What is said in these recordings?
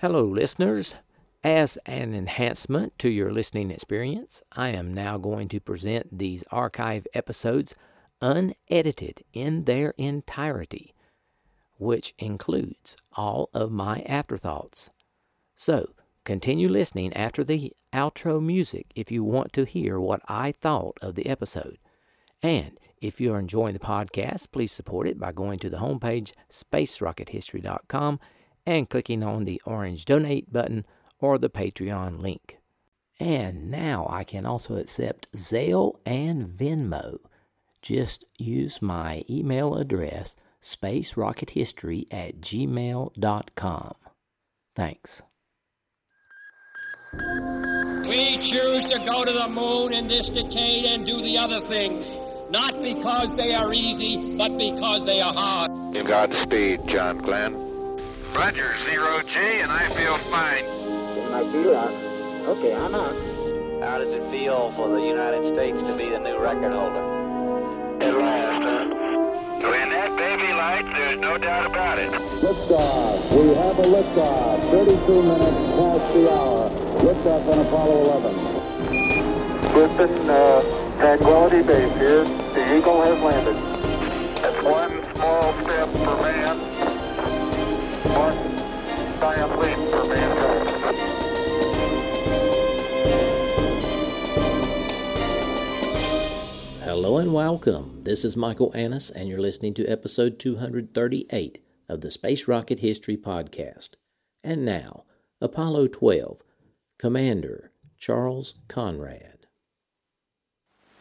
Hello, listeners. As an enhancement to your listening experience, I am now going to present these archive episodes unedited in their entirety, which includes all of my afterthoughts. So, continue listening after the outro music if you want to hear what I thought of the episode. And if you're enjoying the podcast, please support it by going to the homepage spacerockethistory.com and clicking on the orange donate button or the Patreon link. And now I can also accept Zelle and Venmo. Just use my email address, spacerockethistory at gmail.com. Thanks. We choose to go to the moon in this decade and do the other things, not because they are easy, but because they are hard. Godspeed, John Glenn. Roger, zero G, and I feel fine. I feel out. Okay, I'm out. How does it feel for the United States to be the new record holder? At last, huh? When that baby lights, there's no doubt about it. Liftoff. We have a liftoff. 32 minutes past the hour. Liftoff on Apollo 11. Houston, uh, Tranquility Base here. The Eagle has landed. Hello and welcome. This is Michael Annis, and you're listening to episode 238 of the Space Rocket History Podcast. And now, Apollo 12, Commander Charles Conrad.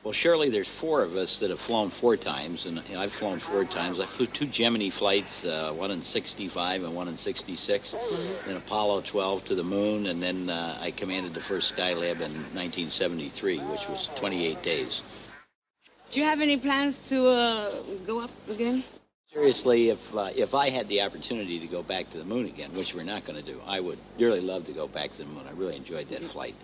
Well, surely there's four of us that have flown four times, and I've flown four times. I flew two Gemini flights, uh, one in 65 and one in 66, then Apollo 12 to the moon, and then uh, I commanded the first Skylab in 1973, which was 28 days. Do you have any plans to uh, go up again? Seriously, if uh, if I had the opportunity to go back to the moon again, which we're not going to do, I would really love to go back to the moon. I really enjoyed that flight.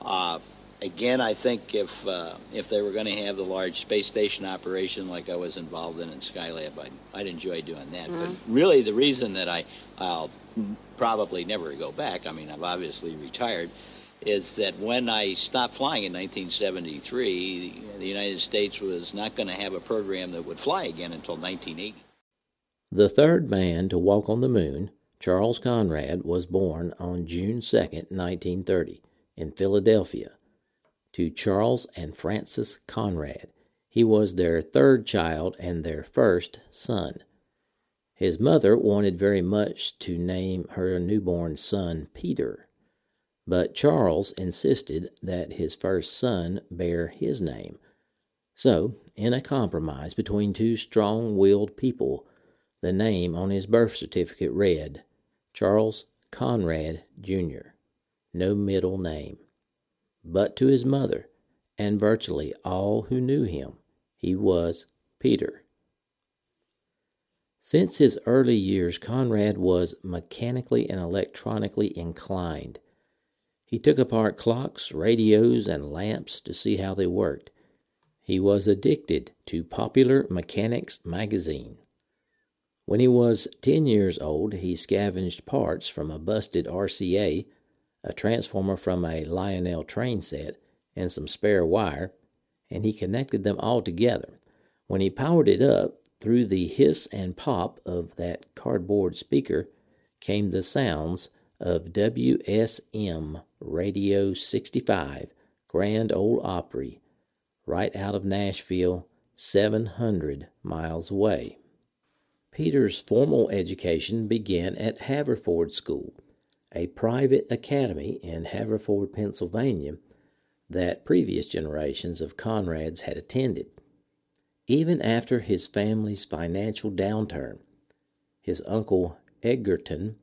Uh, again, I think if uh, if they were going to have the large space station operation like I was involved in in Skylab, I'd, I'd enjoy doing that. But really, the reason that I I'll probably never go back. I mean, I've obviously retired. Is that when I stopped flying in 1973, the, United States was not going to have a program that would fly again until 1980. The third man to walk on the moon, Charles Conrad, was born on June 2, 1930, in Philadelphia, to Charles and Frances Conrad. He was their third child and their first son. His mother wanted very much to name her newborn son Peter, but Charles insisted that his first son bear his name. So, in a compromise between two strong willed people, the name on his birth certificate read Charles Conrad, Jr., no middle name. But to his mother, and virtually all who knew him, he was Peter. Since his early years, Conrad was mechanically and electronically inclined. He took apart clocks, radios, and lamps to see how they worked. He was addicted to Popular Mechanics magazine. When he was 10 years old, he scavenged parts from a busted RCA, a transformer from a Lionel train set, and some spare wire, and he connected them all together. When he powered it up, through the hiss and pop of that cardboard speaker came the sounds of WSM Radio 65, Grand Ole Opry, right out of Nashville, 700 miles away. Peter's formal education began at Haverford School, a private academy in Haverford, Pennsylvania, that previous generations of Conrads had attended. Even after his family's financial downturn, his uncle Edgerton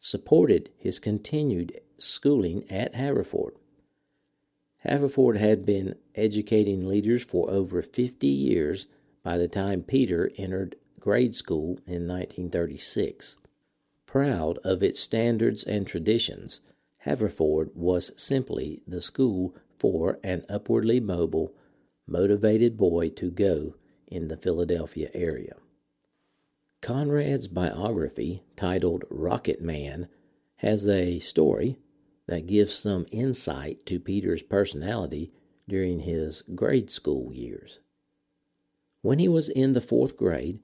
supported his continued schooling at Haverford. Haverford had been educating leaders for over 50 years by the time Peter entered grade school in 1936. Proud of its standards and traditions, Haverford was simply the school for an upwardly mobile, motivated boy to go in the Philadelphia area. Conrad's biography, titled Rocket Man, has a story that gives some insight to Peter's personality during his grade school years. When he was in the fourth grade,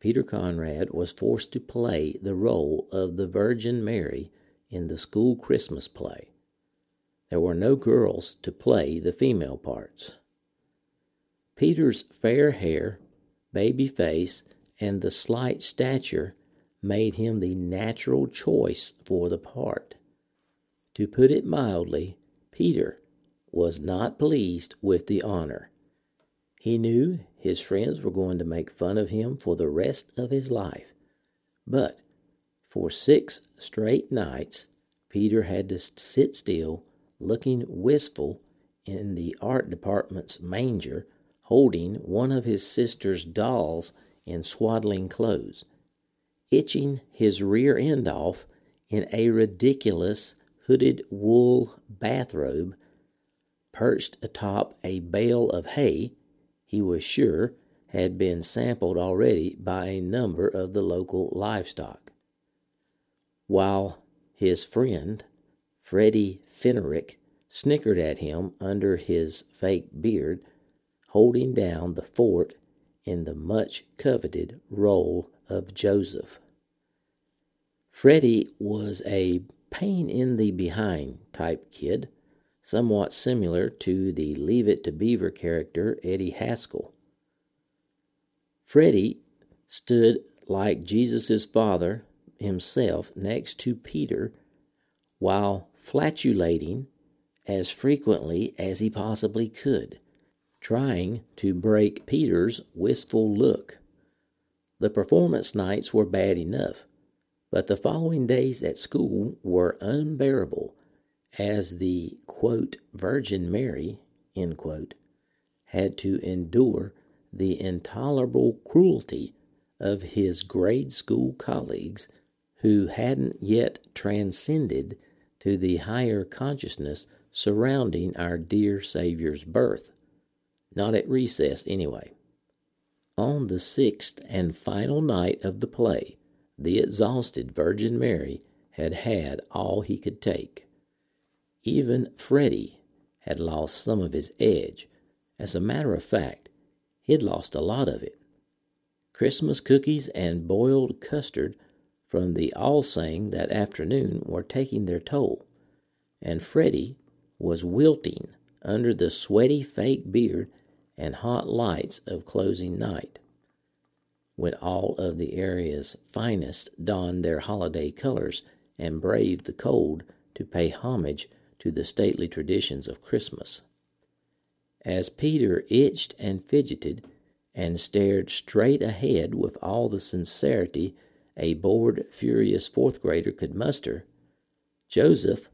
Peter Conrad was forced to play the role of the Virgin Mary in the school Christmas play. There were no girls to play the female parts. Peter's fair hair, baby face, and the slight stature made him the natural choice for the part. To put it mildly, Peter was not pleased with the honor. He knew his friends were going to make fun of him for the rest of his life. But for six straight nights, Peter had to sit still, looking wistful in the art department's manger holding one of his sister's dolls in swaddling clothes, itching his rear end off in a ridiculous hooded wool bathrobe, perched atop a bale of hay he was sure had been sampled already by a number of the local livestock. While his friend, Freddie Fenrick, snickered at him under his fake beard holding down the fort in the much coveted role of Joseph. Freddie was a pain in the behind type kid, somewhat similar to the Leave It to Beaver character Eddie Haskell. Freddie stood like Jesus' father himself next to Peter while flatulating as frequently as he possibly could trying to break Peter's wistful look. The performance nights were bad enough, but the following days at school were unbearable as the quote, Virgin Mary quote, had to endure the intolerable cruelty of his grade school colleagues who hadn't yet transcended to the higher consciousness surrounding our dear Savior's birth. Not at recess, anyway. On the sixth and final night of the play, the exhausted Virgin Mary had had all he could take. Even Freddie had lost some of his edge. As a matter of fact, he'd lost a lot of it. Christmas cookies and boiled custard from the All Sing that afternoon were taking their toll, and Freddie was wilting under the sweaty fake beard and hot lights of closing night, when all of the area's finest donned their holiday colors and braved the cold to pay homage to the stately traditions of Christmas. As Peter itched and fidgeted and stared straight ahead with all the sincerity a bored, furious fourth grader could muster, Joseph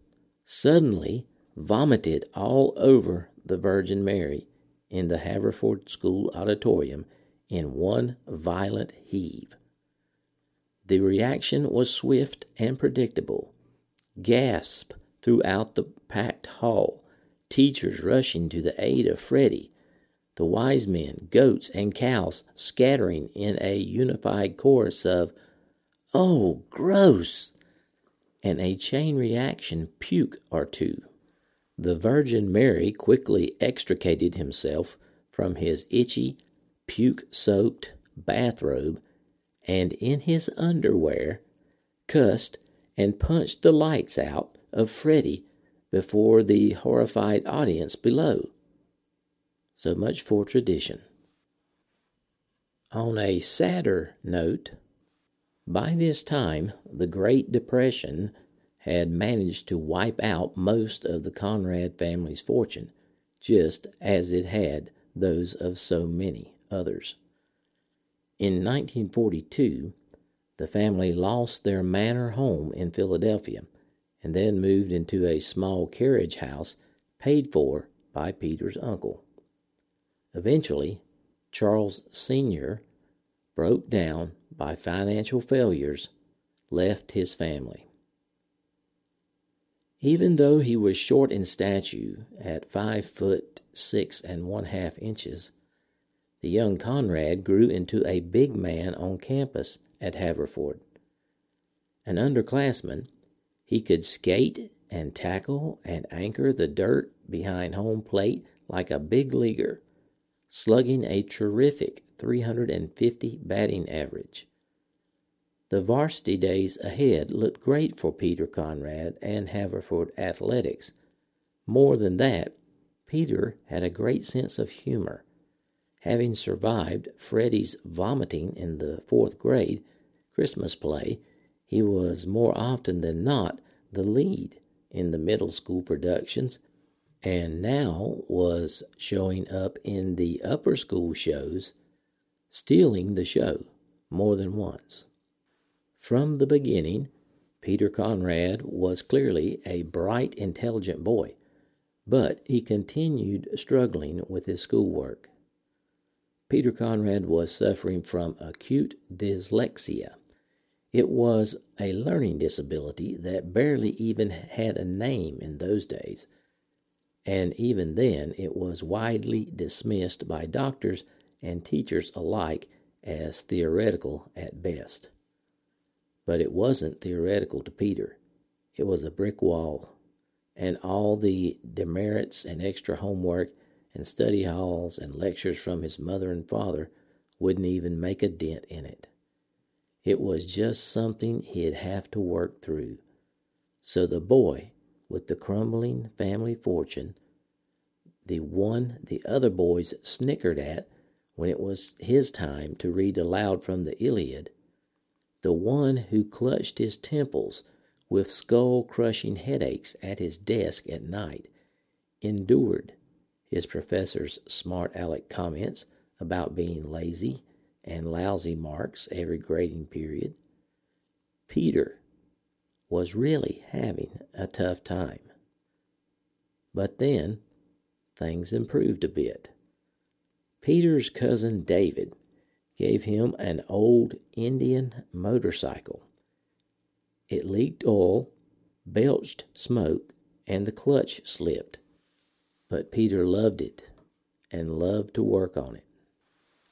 suddenly vomited all over the Virgin Mary in the Haverford School auditorium in one violent heave. The reaction was swift and predictable. Gasp throughout the packed hall, teachers rushing to the aid of Freddie, the wise men, goats, and cows scattering in a unified chorus of, Oh, gross! and a chain reaction puke or two. The Virgin Mary quickly extricated himself from his itchy, puke soaked bathrobe and in his underwear cussed and punched the lights out of Freddie before the horrified audience below. So much for tradition. On a sadder note, by this time the Great Depression had managed to wipe out most of the Conrad family's fortune, just as it had those of so many others. In 1942, the family lost their manor home in Philadelphia and then moved into a small carriage house paid for by Peter's uncle. Eventually, Charles Sr. broke down by financial failures, left his family. Even though he was short in stature, at five foot six and one half inches, the young Conrad grew into a big man on campus at Haverford. An underclassman, He could skate and tackle and anchor the dirt behind home plate like a big leaguer, slugging a terrific 350 batting average. The varsity days ahead looked great for Peter Conrad and Haverford athletics. More than that, Peter had a great sense of humor. Having survived Freddie's vomiting in the fourth grade Christmas play, he was more often than not the lead in the middle school productions and now was showing up in the upper school shows, stealing the show more than once. From the beginning, Peter Conrad was clearly a bright, intelligent boy, but he continued struggling with his schoolwork. Peter Conrad was suffering from acute dyslexia. It was a learning disability that barely even had a name in those days, and even then it was widely dismissed by doctors and teachers alike as theoretical at best. But it wasn't theoretical to Peter. It was a brick wall, and all the demerits and extra homework and study halls and lectures from his mother and father wouldn't even make a dent in it. It was just something he'd have to work through. So the boy, with the crumbling family fortune, the one the other boys snickered at when it was his time to read aloud from the Iliad, the one who clutched his temples with skull crushing headaches at his desk at night, endured his professor's smart aleck comments about being lazy and lousy marks every grading period. Peter was really having a tough time. But then things improved a bit. Peter's cousin David gave him an old Indian motorcycle. It leaked oil, belched smoke, and the clutch slipped. But Peter loved it and loved to work on it.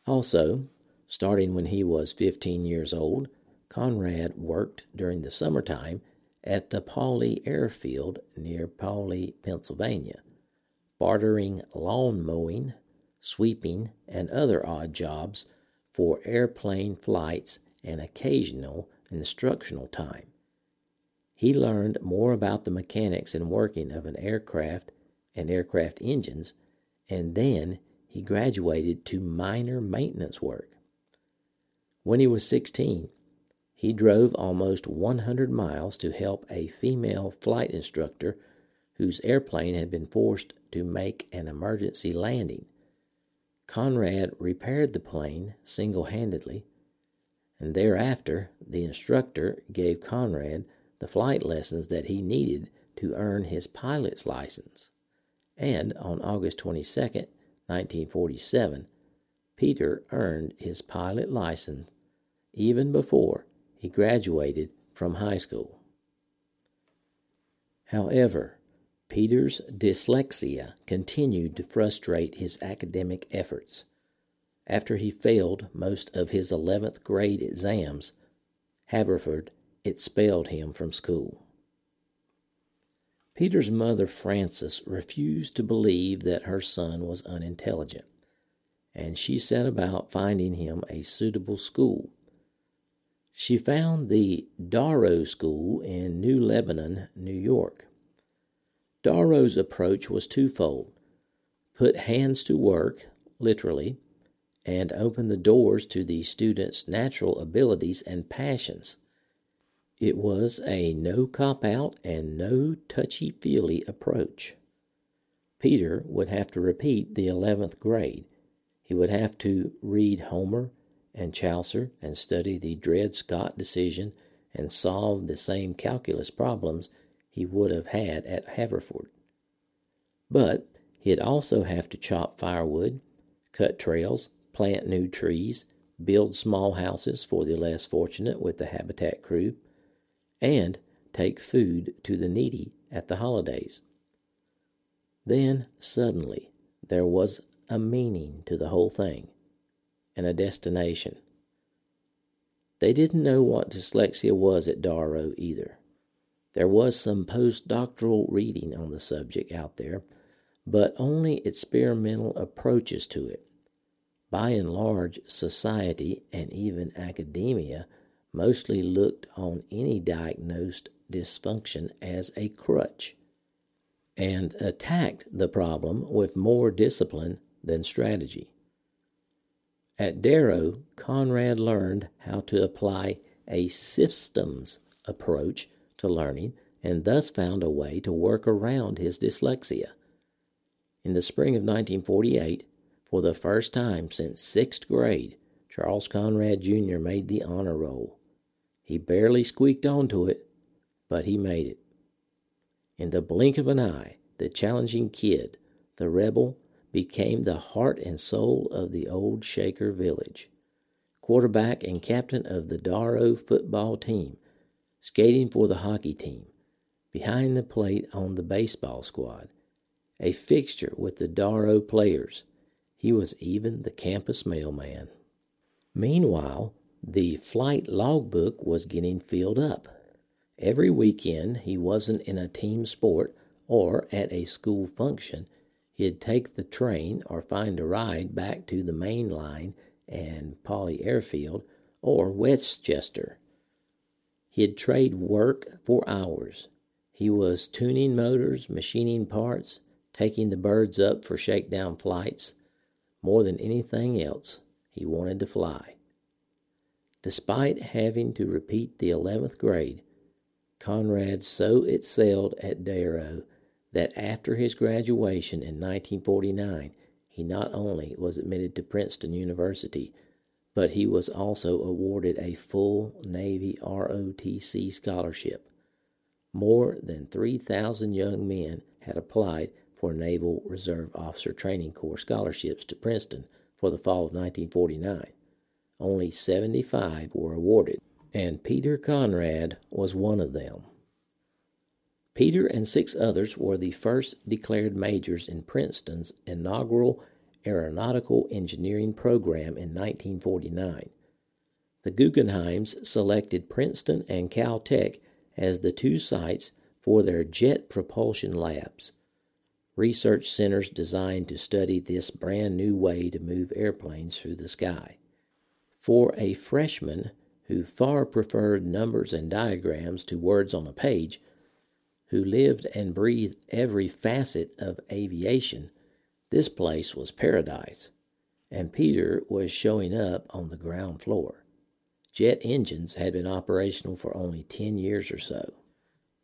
Also, starting when he was 15 years old, Conrad worked during the summertime at the Paoli Airfield near Paoli, Pennsylvania, bartering lawn mowing, sweeping, and other odd jobs for airplane flights and occasional instructional time. He learned more about the mechanics and working of an aircraft and aircraft engines, and then he graduated to minor maintenance work. When he was 16, he drove almost 100 miles to help a female flight instructor whose airplane had been forced to make an emergency landing. Conrad repaired the plane single handedly, and thereafter the instructor gave Conrad the flight lessons that he needed to earn his pilot's license. And on August 22, 1947, Peter earned his pilot license even before he graduated from high school. However, Peter's dyslexia continued to frustrate his academic efforts. After he failed most of his 11th grade exams, Haverford expelled him from school. Peter's mother, Frances, refused to believe that her son was unintelligent, and she set about finding him a suitable school. She found the Darrow School in New Lebanon, New York. Darrow's approach was twofold put hands to work, literally, and open the doors to the student's natural abilities and passions. It was a no cop out and no touchy feely approach. Peter would have to repeat the 11th grade. He would have to read Homer and Chaucer and study the Dred Scott decision and solve the same calculus problems he would have had at Haverford. But he'd also have to chop firewood, cut trails, plant new trees, build small houses for the less fortunate with the Habitat crew, and take food to the needy at the holidays. Then, suddenly, there was a meaning to the whole thing and a destination. They didn't know what dyslexia was at Darrow either. There was some postdoctoral reading on the subject out there, but only experimental approaches to it. By and large, society and even academia mostly looked on any diagnosed dysfunction as a crutch and attacked the problem with more discipline than strategy. At Darrow, Conrad learned how to apply a systems approach to learning and thus found a way to work around his dyslexia. In the spring of 1948, for the first time since sixth grade, Charles Conrad Jr. made the honor roll. He barely squeaked onto it, but he made it. In the blink of an eye, the challenging kid, the rebel, became the heart and soul of the old Shaker village. Quarterback and captain of the Darrow football team, skating for the hockey team, behind the plate on the baseball squad, a fixture with the Darrow players. He was even the campus mailman. Meanwhile, the flight logbook was getting filled up. Every weekend he wasn't in a team sport or at a school function, he'd take the train or find a ride back to the main line and Paoli Airfield or Westchester. He'd trade work for hours. He was tuning motors, machining parts, taking the birds up for shakedown flights. More than anything else, he wanted to fly. Despite having to repeat the 11th grade, Conrad so excelled at Darrow that after his graduation in 1949, he not only was admitted to Princeton University, but he was also awarded a full Navy ROTC scholarship. More than 3,000 young men had applied for Naval Reserve Officer Training Corps scholarships to Princeton for the fall of 1949. Only 75 were awarded, and Peter Conrad was one of them. Peter and six others were the first declared majors in Princeton's inaugural aeronautical engineering program in 1949. The Guggenheims selected Princeton and Caltech as the two sites for their jet propulsion labs, research centers designed to study this brand new way to move airplanes through the sky. For a freshman who far preferred numbers and diagrams to words on a page, who lived and breathed every facet of aviation, this place was paradise, and Peter was showing up on the ground floor. Jet engines had been operational for only 10 years or so.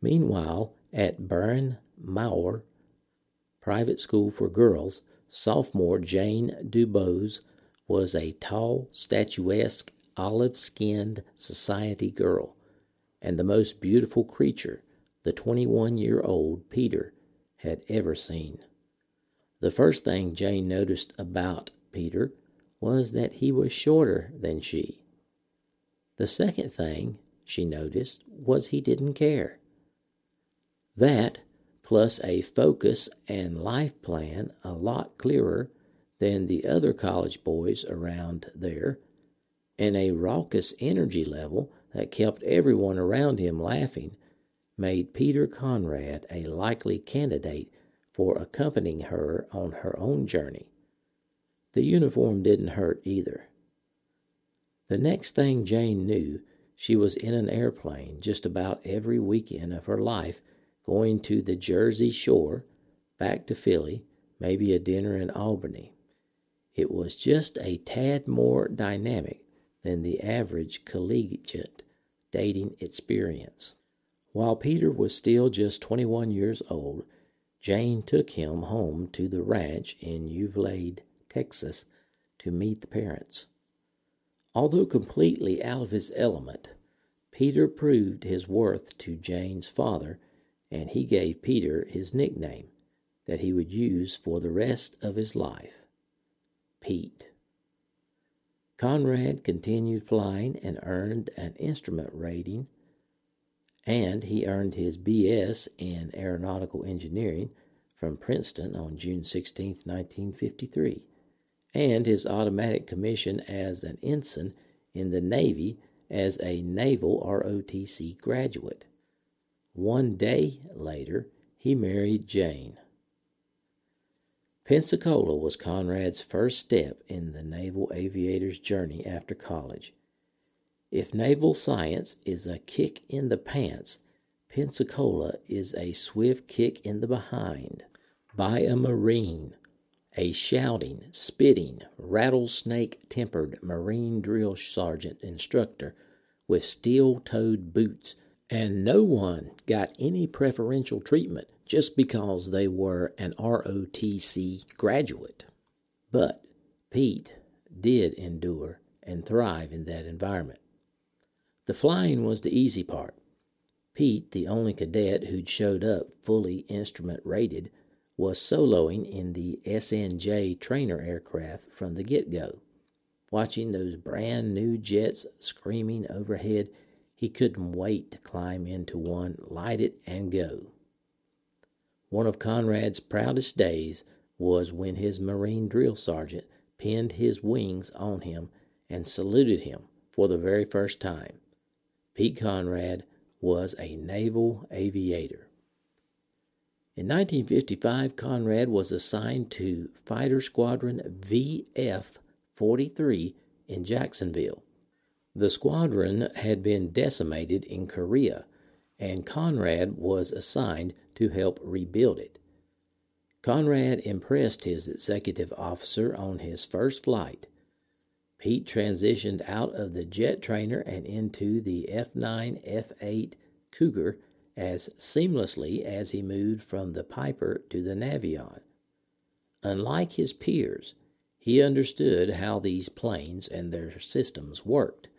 Meanwhile, at Bryn Mawr Private School for Girls, sophomore Jane Dubose was a tall, statuesque, olive skinned society girl, and the most beautiful creature the 21 year old Peter had ever seen. The first thing Jane noticed about Peter was that he was shorter than she. The second thing she noticed was he didn't care. That, plus a focus and life plan a lot clearer than the other college boys around there, and a raucous energy level that kept everyone around him laughing made Peter Conrad a likely candidate for accompanying her on her own journey. The uniform didn't hurt either. The next thing Jane knew, she was in an airplane just about every weekend of her life, going to the Jersey Shore, back to Philly, maybe a dinner in Albany. It was just a tad more dynamic than the average collegiate dating experience. While Peter was still just 21 years old, Jane took him home to the ranch in Uvalde, Texas, to meet the parents. Although completely out of his element, Peter proved his worth to Jane's father, and he gave Peter his nickname that he would use for the rest of his life Pete. Conrad continued flying and earned an instrument rating and he earned his BS in aeronautical engineering from Princeton on June 16, 1953, and his automatic commission as an ensign in the Navy as a Naval ROTC graduate. One day later, he married Jane. Pensacola was Conrad's first step in the naval aviator's journey after college. If naval science is a kick in the pants, Pensacola is a swift kick in the behind by a Marine, a shouting, spitting, rattlesnake tempered Marine drill sergeant instructor with steel toed boots, and no one got any preferential treatment just because they were an ROTC graduate. But Pete did endure and thrive in that environment. The flying was the easy part. Pete, the only cadet who'd showed up fully instrument rated, was soloing in the SNJ trainer aircraft from the get go. Watching those brand new jets screaming overhead, he couldn't wait to climb into one, light it, and go. One of Conrad's proudest days was when his Marine drill sergeant pinned his wings on him and saluted him for the very first time. Pete Conrad was a naval aviator. In 1955, Conrad was assigned to Fighter Squadron VF 43 in Jacksonville. The squadron had been decimated in Korea, and Conrad was assigned to help rebuild it. Conrad impressed his executive officer on his first flight Pete transitioned out of the jet trainer and into the F 9 F 8 Cougar as seamlessly as he moved from the Piper to the Navion. Unlike his peers, he understood how these planes and their systems worked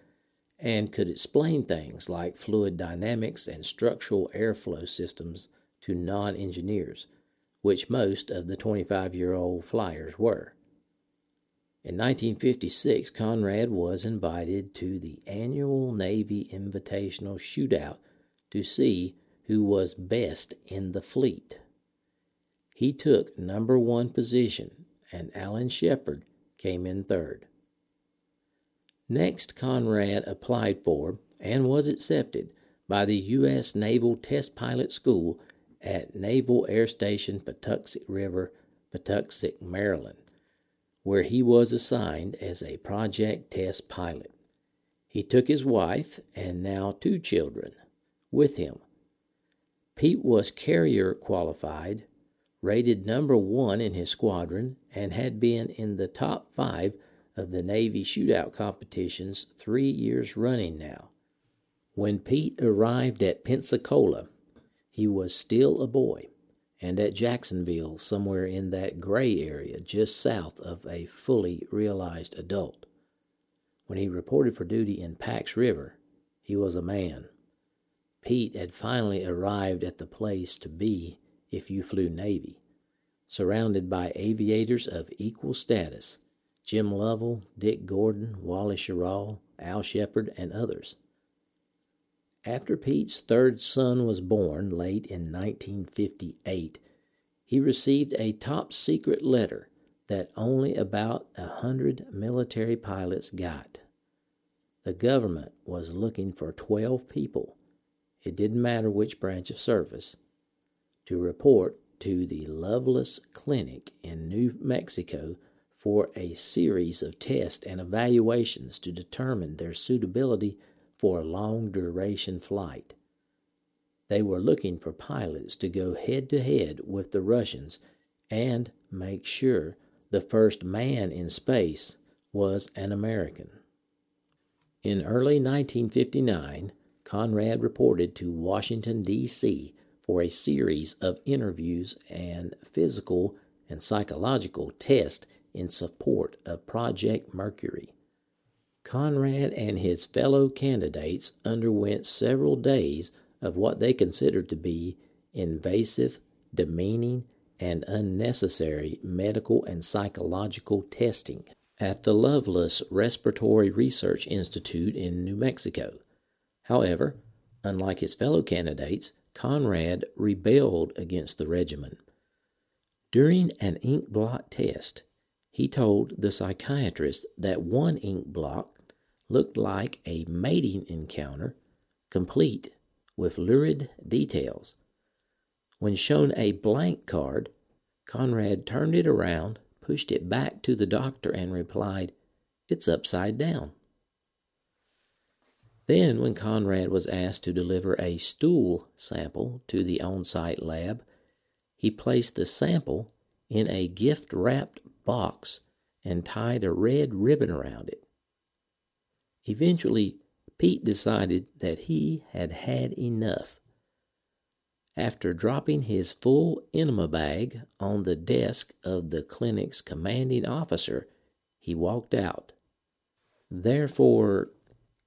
and could explain things like fluid dynamics and structural airflow systems to non engineers, which most of the 25 year old flyers were. In 1956, Conrad was invited to the annual Navy Invitational Shootout to see who was best in the fleet. He took number one position, and Alan Shepard came in third. Next, Conrad applied for and was accepted by the U.S. Naval Test Pilot School at Naval Air Station Patuxent River, Patuxent, Maryland where he was assigned as a project test pilot. He took his wife and now two children with him. Pete was carrier qualified, rated number one in his squadron, and had been in the top five of the Navy shootout competitions three years running now. When Pete arrived at Pensacola, he was still a boy and at Jacksonville, somewhere in that gray area just south of a fully realized adult. When he reported for duty in Pax River, he was a man. Pete had finally arrived at the place to be if you flew Navy, surrounded by aviators of equal status Jim Lovell, Dick Gordon, Wally Schirra, Al Shepard, and others. After Pete's third son was born late in 1958, he received a top secret letter that only about a hundred military pilots got. The government was looking for 12 people, it didn't matter which branch of service, to report to the Lovelace Clinic in New Mexico for a series of tests and evaluations to determine their suitability for a long duration flight. They were looking for pilots to go head to head with the Russians and make sure the first man in space was an American. In early 1959, Conrad reported to Washington, D.C. for a series of interviews and physical and psychological tests in support of Project Mercury. Conrad and his fellow candidates underwent several days of what they considered to be invasive, demeaning, and unnecessary medical and psychological testing at the Lovelace Respiratory Research Institute in New Mexico. However, unlike his fellow candidates, Conrad rebelled against the regimen. During an ink blot test, he told the psychiatrist that one ink block looked like a mating encounter, complete with lurid details. When shown a blank card, Conrad turned it around, pushed it back to the doctor, and replied, It's upside down. Then, when Conrad was asked to deliver a stool sample to the on site lab, he placed the sample in a gift wrapped box and tied a red ribbon around it. Eventually, Pete decided that he had had enough. After dropping his full enema bag on the desk of the clinic's commanding officer, he walked out. Therefore,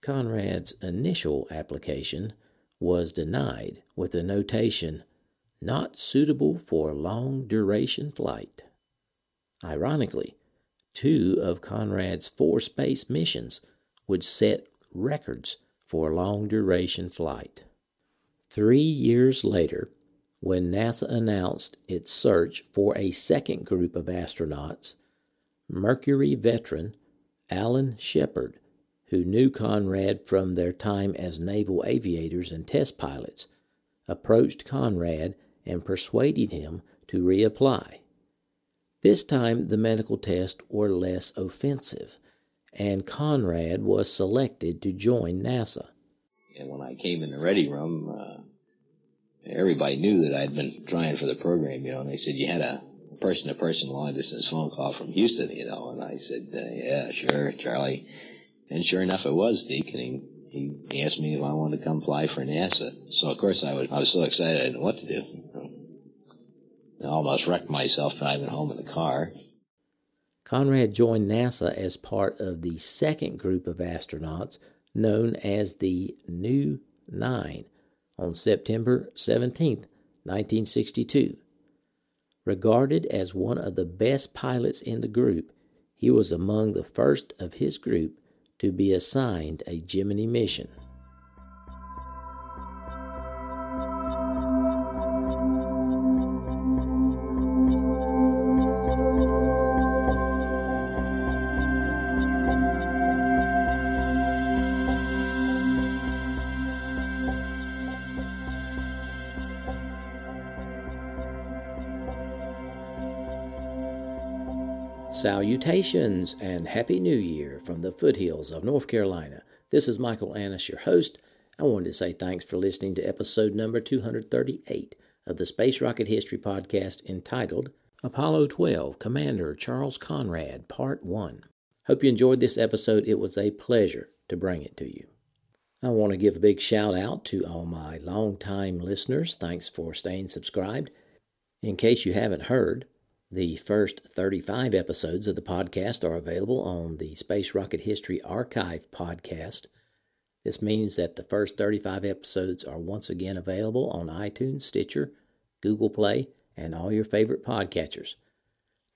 Conrad's initial application was denied with a notation not suitable for long duration flight. Ironically, two of Conrad's four space missions would set records for long duration flight. Three years later, when NASA announced its search for a second group of astronauts, Mercury veteran Alan Shepard, who knew Conrad from their time as naval aviators and test pilots, approached Conrad and persuaded him to reapply. This time, the medical tests were less offensive, and Conrad was selected to join NASA. And when I came in the ready room, uh, everybody knew that I'd been trying for the program, you know, and they said, You had a person to person long distance phone call from Houston, you know, and I said, uh, Yeah, sure, Charlie. And sure enough, it was Deke, and he, he asked me if I wanted to come fly for NASA. So, of course, I, would, I was so excited I didn't know what to do. I almost wrecked myself driving home in the car. Conrad joined NASA as part of the second group of astronauts known as the New Nine on September 17, 1962. Regarded as one of the best pilots in the group, he was among the first of his group to be assigned a Gemini mission. Salutations and Happy New Year from the foothills of North Carolina. This is Michael Annis, your host. I wanted to say thanks for listening to episode number 238 of the Space Rocket History Podcast entitled Apollo 12 Commander Charles Conrad, Part 1. Hope you enjoyed this episode. It was a pleasure to bring it to you. I want to give a big shout out to all my longtime listeners. Thanks for staying subscribed. In case you haven't heard, the first 35 episodes of the podcast are available on the Space Rocket History Archive podcast. This means that the first 35 episodes are once again available on iTunes, Stitcher, Google Play, and all your favorite podcatchers.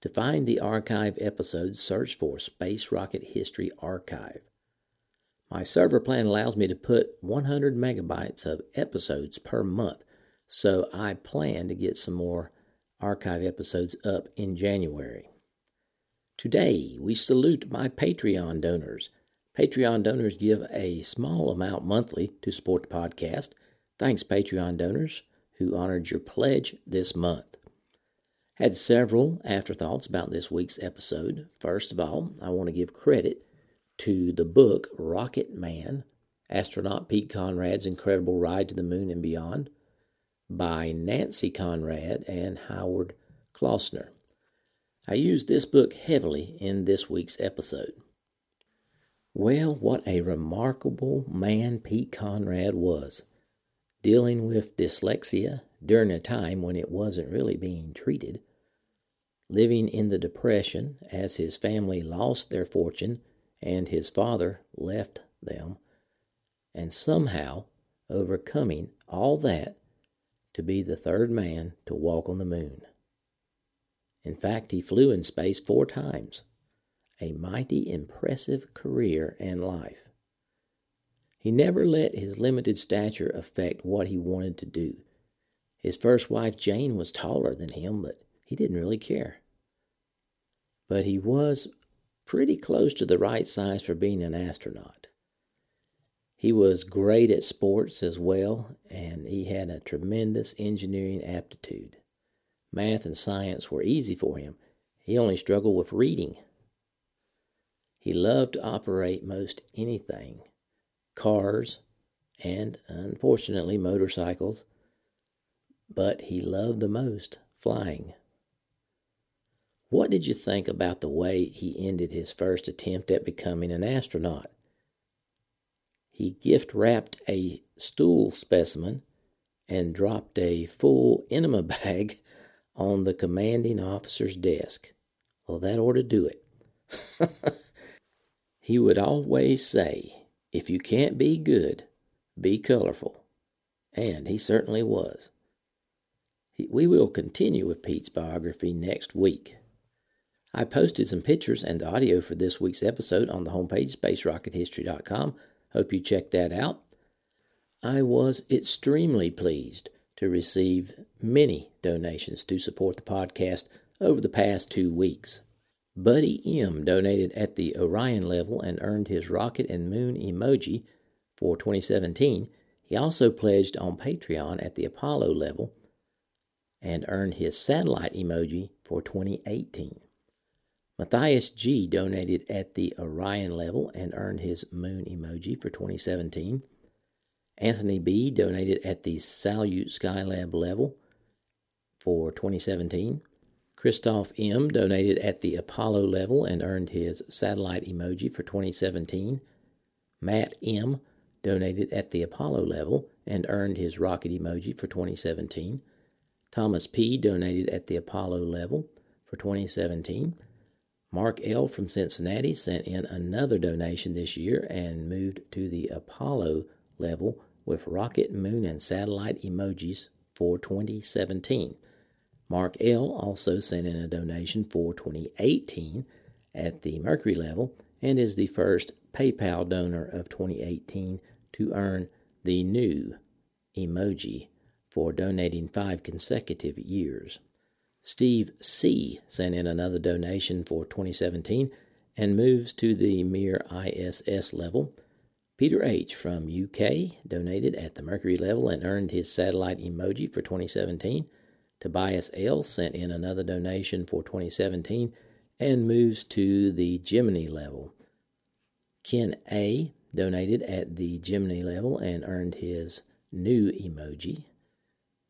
To find the archive episodes, search for Space Rocket History Archive. My server plan allows me to put 100 megabytes of episodes per month, so I plan to get some more archive episodes up in January. Today, we salute my Patreon donors. Patreon donors give a small amount monthly to support the podcast. Thanks, Patreon donors, who honored your pledge this month. Had several afterthoughts about this week's episode. First of all, I want to give credit to the book Rocket Man Astronaut Pete Conrad's Incredible Ride to the Moon and Beyond by Nancy Conrad and Howard Klausner. I used this book heavily in this week's episode. Well, what a remarkable man Pete Conrad was, dealing with dyslexia during a time when it wasn't really being treated, living in the Depression as his family lost their fortune and his father left them, and somehow overcoming all that to be the third man to walk on the moon. In fact, he flew in space four times, a mighty impressive career and life. He never let his limited stature affect what he wanted to do. His first wife, Jane, was taller than him, but he didn't really care. But he was pretty close to the right size for being an astronaut. He was great at sports as well, and he had a tremendous engineering aptitude. Math and science were easy for him. He only struggled with reading. He loved to operate most anything cars, and unfortunately motorcycles, but he loved the most flying. What did you think about the way he ended his first attempt at becoming an astronaut? He gift wrapped a stool specimen and dropped a full enema bag on the commanding officer's desk. Well, that ought to do it. he would always say, If you can't be good, be colorful. And he certainly was. We will continue with Pete's biography next week. I posted some pictures and the audio for this week's episode on the homepage, spacerockethistory.com. Hope you check that out. I was extremely pleased to receive many donations to support the podcast over the past two weeks. Buddy M donated at the Orion level and earned his rocket and moon emoji for 2017. He also pledged on Patreon at the Apollo level and earned his satellite emoji for 2018. Matthias G donated at the Orion level and earned his moon emoji for 2017. Anthony B donated at the Salyut Skylab level for 2017. Christoph M donated at the Apollo level and earned his satellite emoji for 2017. Matt M donated at the Apollo level and earned his rocket emoji for 2017. Thomas P. donated at the Apollo level for 2017. Mark L. from Cincinnati sent in another donation this year and moved to the Apollo level with rocket, moon, and satellite emojis for 2017. Mark L. also sent in a donation for 2018 at the Mercury level and is the first PayPal donor of 2018 to earn the new emoji for donating five consecutive years. Steve C. sent in another donation for 2017 and moves to the Mir ISS level. Peter H. from UK donated at the Mercury level and earned his satellite emoji for 2017. Tobias L. sent in another donation for 2017 and moves to the Gemini level. Ken A. donated at the Gemini level and earned his new emoji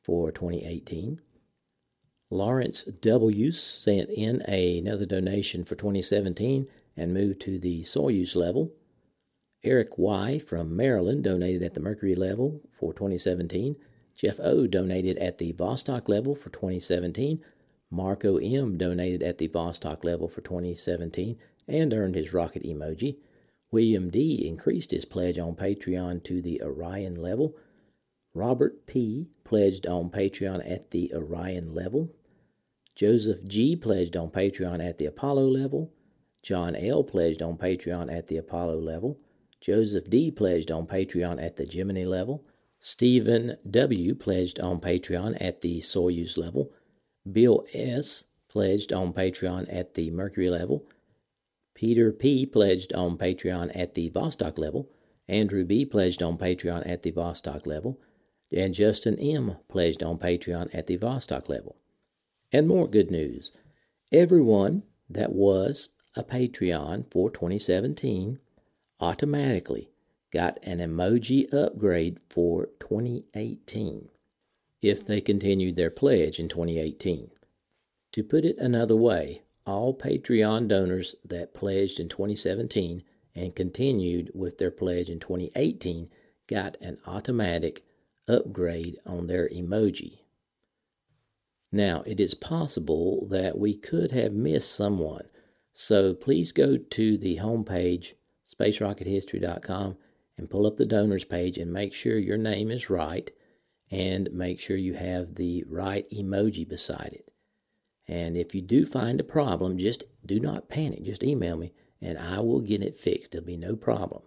for 2018. Lawrence W. sent in another donation for 2017 and moved to the Soyuz level. Eric Y. from Maryland donated at the Mercury level for 2017. Jeff O. donated at the Vostok level for 2017. Marco M. donated at the Vostok level for 2017 and earned his rocket emoji. William D. increased his pledge on Patreon to the Orion level. Robert P. pledged on Patreon at the Orion level. Joseph G. pledged on Patreon at the Apollo level. John L. pledged on Patreon at the Apollo level. Joseph D. pledged on Patreon at the Gemini level. Stephen W. pledged on Patreon at the Soyuz level. Bill S. pledged on Patreon at the Mercury level. Peter P. pledged on Patreon at the Vostok level. Andrew B. pledged on Patreon at the Vostok level and Justin M. pledged on Patreon at the Vostok level. And more good news everyone that was a Patreon for 2017 automatically got an emoji upgrade for 2018 if they continued their pledge in 2018. To put it another way, all Patreon donors that pledged in 2017 and continued with their pledge in 2018 got an automatic upgrade on their emoji. Now, it is possible that we could have missed someone, so please go to the homepage, spacerockethistory.com, and pull up the donors page and make sure your name is right and make sure you have the right emoji beside it. And if you do find a problem, just do not panic. Just email me and I will get it fixed. There'll be no problem.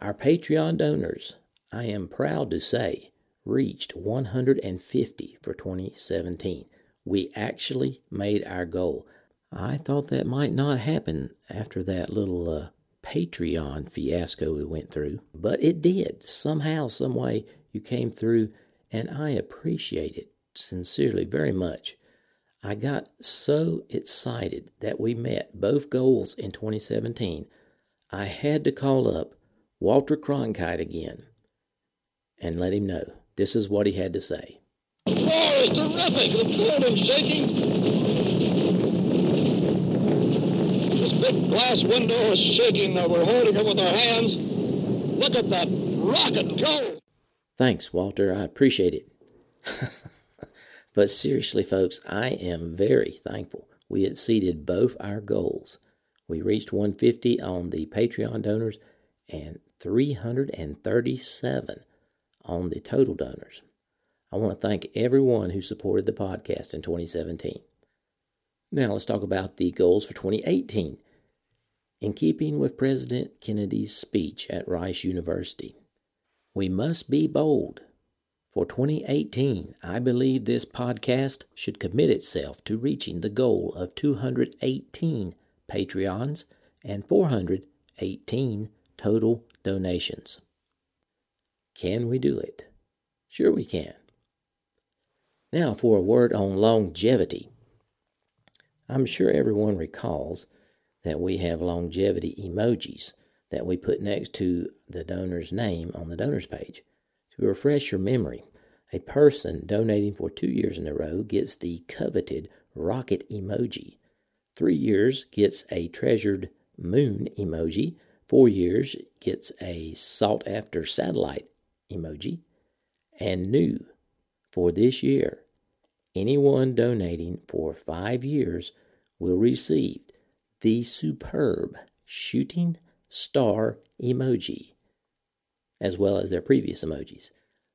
Our Patreon donors I am proud to say, reached 150 for 2017. We actually made our goal. I thought that might not happen after that little uh, Patreon fiasco we went through, but it did. Somehow, some way, you came through, and I appreciate it sincerely very much. I got so excited that we met both goals in 2017. I had to call up Walter Cronkite again and let him know. This is what he had to say. The floor is terrific. The building's shaking. This big glass window is shaking. We're holding it with our hands. Look at that rocket go. Thanks, Walter. I appreciate it. but seriously, folks, I am very thankful we exceeded both our goals. We reached 150 on the Patreon donors and 337 on the total donors. I want to thank everyone who supported the podcast in 2017. Now let's talk about the goals for 2018. In keeping with President Kennedy's speech at Rice University, we must be bold. For 2018, I believe this podcast should commit itself to reaching the goal of 218 Patreons and 418 total donations. Can we do it? Sure, we can. Now, for a word on longevity. I'm sure everyone recalls that we have longevity emojis that we put next to the donor's name on the donor's page. To refresh your memory, a person donating for two years in a row gets the coveted rocket emoji. Three years gets a treasured moon emoji. Four years gets a sought after satellite emoji. And new for this year, anyone donating for five years will receive the superb shooting star emoji, as well as their previous emojis.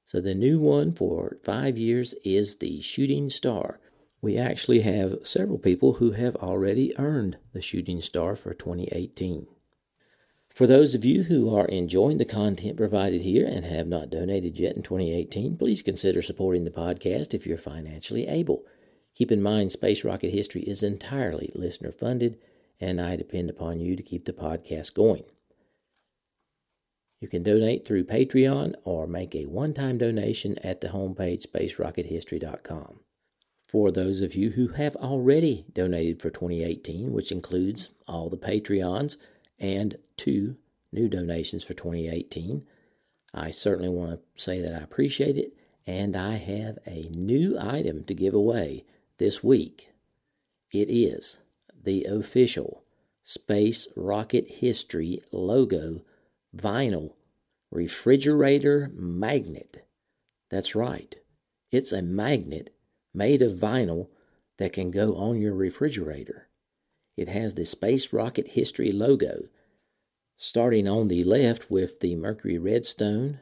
So the new one for five years is the shooting star. We actually have several people who have already earned the shooting star for 2018. For those of you who are enjoying the content provided here and have not donated yet in 2018, please consider supporting the podcast if you're financially able. Keep in mind, Space Rocket History is entirely listener funded, and I depend upon you to keep the podcast going. You can donate through Patreon or make a one time donation at the homepage spacerockethistory.com. For those of you who have already donated for 2018, which includes all the Patreons, and two new donations for 2018. I certainly want to say that I appreciate it, and I have a new item to give away this week. It is the official Space Rocket History logo vinyl refrigerator magnet. That's right, it's a magnet made of vinyl that can go on your refrigerator. It has the Space Rocket History logo, starting on the left with the Mercury Redstone.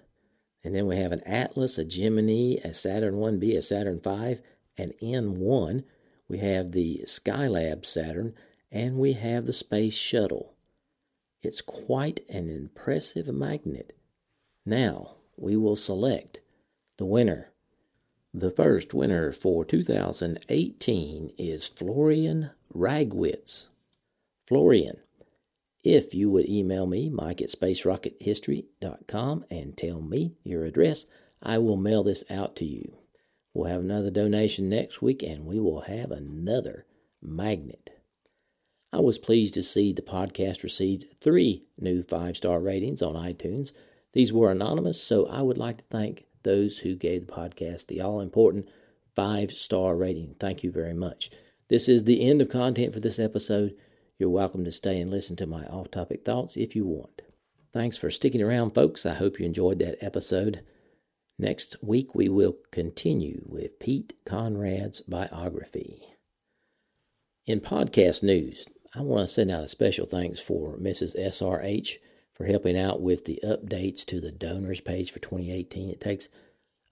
And then we have an Atlas, a Gemini, a Saturn 1B, a Saturn 5, an N1. We have the Skylab Saturn, and we have the Space Shuttle. It's quite an impressive magnet. Now we will select the winner. The first winner for 2018 is Florian Ragwitz. Florian, if you would email me, mike at spacerockethistory.com, and tell me your address, I will mail this out to you. We'll have another donation next week, and we will have another magnet. I was pleased to see the podcast received three new five star ratings on iTunes. These were anonymous, so I would like to thank those who gave the podcast the all important five star rating. Thank you very much. This is the end of content for this episode. You're welcome to stay and listen to my off topic thoughts if you want. Thanks for sticking around, folks. I hope you enjoyed that episode. Next week, we will continue with Pete Conrad's biography. In podcast news, I want to send out a special thanks for Mrs. SRH for helping out with the updates to the donors page for 2018. It takes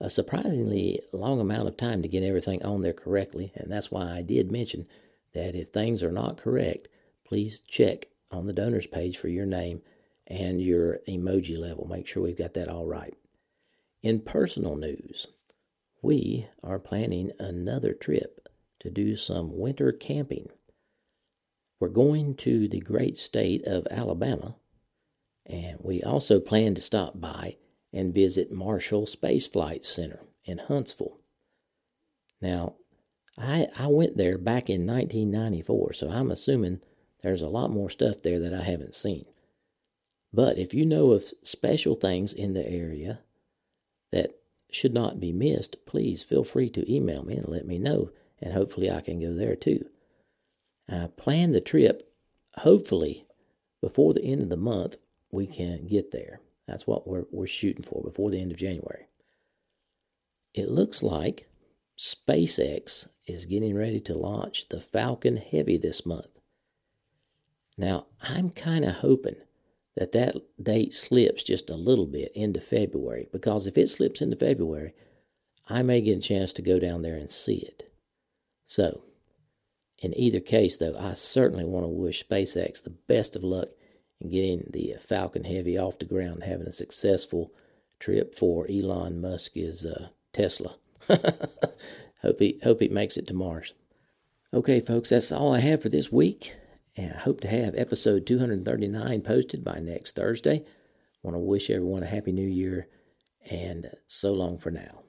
a surprisingly long amount of time to get everything on there correctly, and that's why I did mention that if things are not correct, please check on the donors page for your name and your emoji level. Make sure we've got that all right. In personal news, we are planning another trip to do some winter camping. We're going to the great state of Alabama And we also plan to stop by and visit Marshall Space Flight Center in Huntsville. Now, I, I went there back in 1994, so I'm assuming there's a lot more stuff there that I haven't seen. But if you know of special things in the area that should not be missed, please feel free to email me and let me know, and hopefully I can go there too. I plan the trip, hopefully, before the end of the month, we can get there. That's what we're, we're shooting for before the end of January. It looks like SpaceX is getting ready to launch the Falcon Heavy this month. Now, I'm kind of hoping that that date slips just a little bit into February because if it slips into February, I may get a chance to go down there and see it. So, in either case, though, I certainly want to wish SpaceX the best of luck in getting the Falcon Heavy off the ground, having a successful trip for Elon Musk's uh, Tesla. hope he hope he makes it to Mars. Okay, folks, that's all I have for this week. And I hope to have episode 239 posted by next Thursday. I want to wish everyone a happy new year and so long for now.